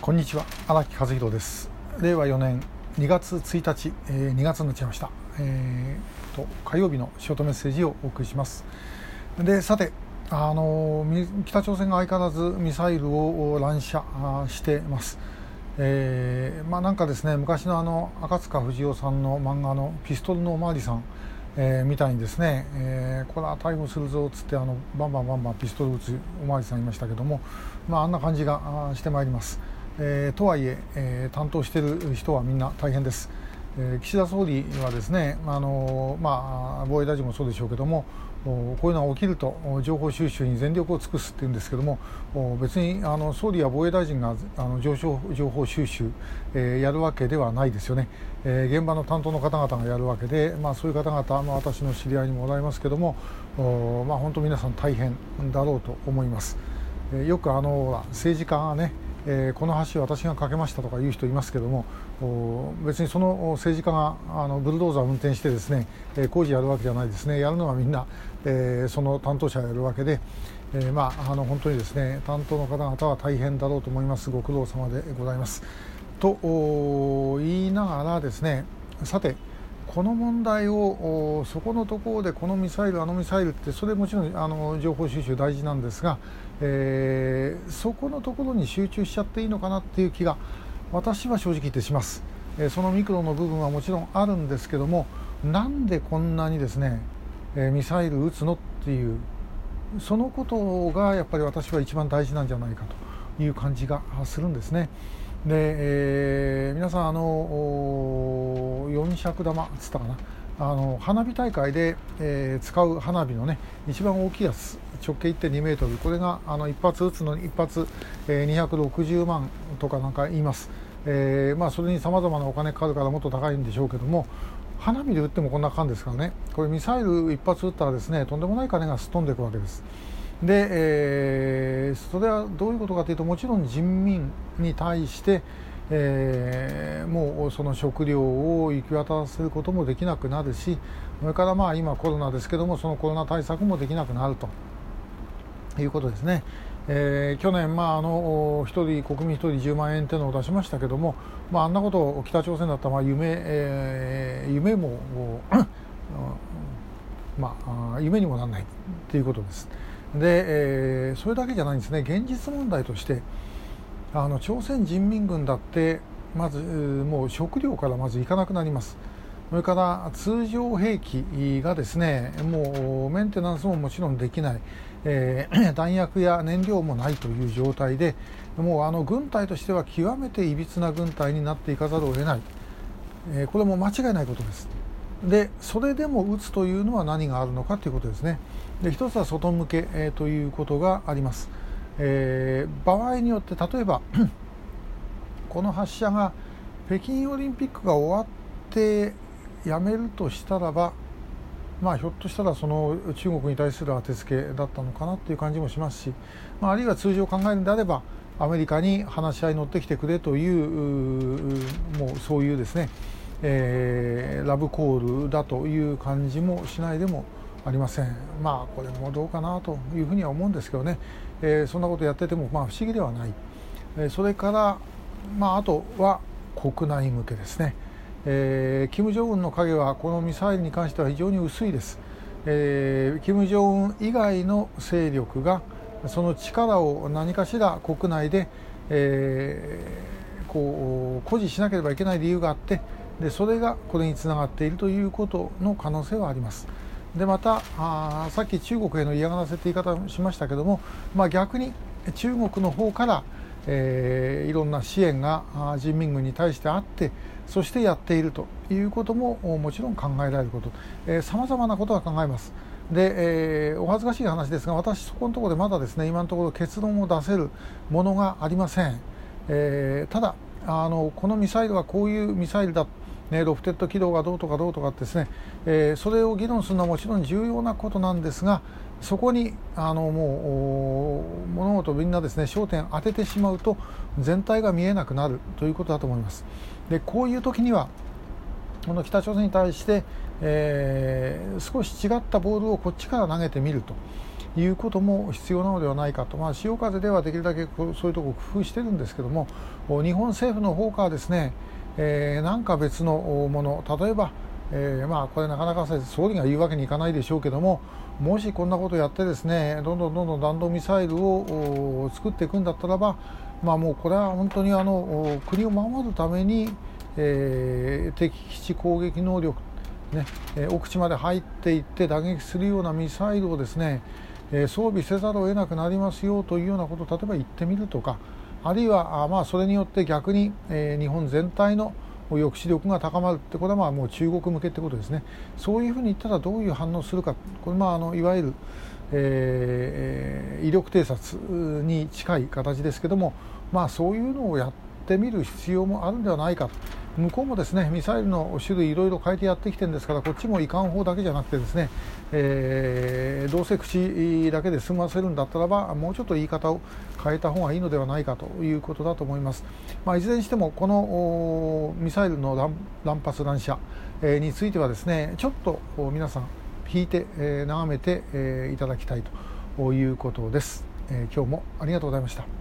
こんにちは荒木和弘です。令和4年2月1日、えー、2月になっちゃいました、えーと、火曜日のショートメッセージをお送りします。でさてあの北朝鮮が相変わらずミサイルを乱射してます、えー、まあ、なんかですね昔のあの赤塚不二夫さんの漫画の「ピストルのおまわりさん」えー、みたいにですね、えー、これは逮捕するぞっつってあのバンバンバンバンピストル撃つおまわりさんいましたけども、まあ、あんな感じがしてまいります。えー、とはいええー、担当している人はみんな大変です。えー、岸田総理はですね、あのまあ、防衛大臣もそうでしょうけどもこういうのが起きると情報収集に全力を尽くすっていうんですけども別にあの総理や防衛大臣があの情報収集、えー、やるわけではないですよね、えー、現場の担当の方々がやるわけで、まあ、そういう方々、まあ、私の知り合いにもおられますけども、まあ、本当皆さん大変だろうと思います。えー、よくあの政治家がねえー、この橋私が架けましたとかいう人いますけども別にその政治家があのブルドーザーを運転してですね、えー、工事やるわけじゃないですねやるのはみんな、えー、その担当者がやるわけで、えー、まああの本当にですね担当の方々は大変だろうと思いますご苦労様でございます。と言いながらですねさてこの問題をそこのところでこのミサイルあのミサイルってそれもちろんあの情報収集大事なんですが、えー、そこのところに集中しちゃっていいのかなっていう気が私は正直言ってします、えー、そのミクロの部分はもちろんあるんですけどもなんでこんなにですね、えー、ミサイル撃つのっていうそのことがやっぱり私は一番大事なんじゃないかと。いう感じがするんですね。で、えー、皆さんあの四尺玉つったかなあの花火大会で、えー、使う花火のね一番大きいやつ直径1.2メートルこれがあの一発撃つのに一発、えー、260万とかなんか言います、えー、まあ、それにさまざまなお金かかるからもっと高いんでしょうけども花火で撃ってもこんな感じですからねこれミサイル一発撃ったらですねとんでもない金がすっ飛んでいくわけです。で、えー、それはどういうことかというともちろん人民に対して、えー、もうその食料を行き渡らせることもできなくなるしそれからまあ今コロナですけどもそのコロナ対策もできなくなるということですね。えー、去年、まあ、あの1人国民1人10万円というのを出しましたけども、まあ、あんなことを北朝鮮だったらまあ夢,、えー、夢も、まあ、夢にもならないということです。で、えー、それだけじゃないんですね。現実問題としてあの朝鮮人民軍だってまずもう食料からまずいかなくなります。それから通常兵器がですねもうメンテナンスももちろんできない、えー、弾薬や燃料もないという状態でもうあの軍隊としては極めていびつな軍隊になっていかざるを得ない、えー、これも間違いないことです。でそれでも撃つというのは何があるのかということですね。で一つは外向け、えー、ということがあります、えー、場合によって例えば この発射が北京オリンピックが終わってやめるとしたらばまあ、ひょっとしたらその中国に対する当てつけだったのかなという感じもしますし、まあ、あるいは通常考えるんであればアメリカに話し合いに乗ってきてくれというもうそういうですね。えー、ラブコールだという感じもしないでもありません。まあこれもどうかなというふうには思うんですけどね、えー、そんなことやっててもまあ不思議ではない、えー、それからまああとは国内向けですね、えー、金正恩の影はこのミサイルに関しては非常に薄いです、えー、金正恩以外の勢力がその力を何かしら国内で、えー、こう誇示しなければいけない理由があってでそれがこれにつながっているということの可能性はあります。でまたあさっき中国への嫌がらせという言い方をしましたけども、まあ、逆に中国の方から、えー、いろんな支援が人民軍に対してあってそしてやっているということももちろん考えられることさまざまなことが考えます。で、えー、お恥ずかしい話ですが私そこのところでまだですね今のところ結論を出せるものがありません、えー、ただあのこのミサイルはこういうミサイルだね、ロフテッド軌道がどうとかどうとかですね、えー、それを議論するのはもちろん重要なことなんですがそこにあのもう物事みんなですね焦点当ててしまうと全体が見えなくなるということだと思います。でこういう時にはこの北朝鮮に対して、えー、少し違ったボールをこっちから投げてみると。いうことも必要なのではないかと、まあ、潮風ではできるだけそういうところを工夫してるんですけども日本政府の方からですね、えー、なんか別のもの例えば、えー、まあこれなかなか総理が言うわけにいかないでしょうけどももしこんなことをやってですねどんどんどんどん弾道ミサイルを作っていくんだったらば、まあ、もうこれは本当にあの国を守るために、えー、敵基地攻撃能力ね、え、奥地まで入っていって打撃するようなミサイルをですね、え、装備せざるを得なくなりますよというようなことを例えば言ってみるとかあるいはあ、まあ、それによって逆に、えー、日本全体の抑止力が高まるってことはまあもう中国向けってことですね。そういうふうに言ったらどういう反応するか。これまああのいわゆる、えー、威力偵察に近い形ですけどもまあそういうのをやってみる必要もあるんではないかと。向こうもですねミサイルの種類いろいろ変えてやってきてるんですからこっちもいかん方だけじゃなくてですね、えー、どうせ口だけで済ませるんだったらばもうちょっと言い方を変えた方がいいのではないかということだと思います、まあ、いずれにしてもこのミサイルの乱発乱射、えー、についてはですねちょっと皆さん引いて、えー、眺めて、えー、いただきたいということです、えー、今日もありがとうございました。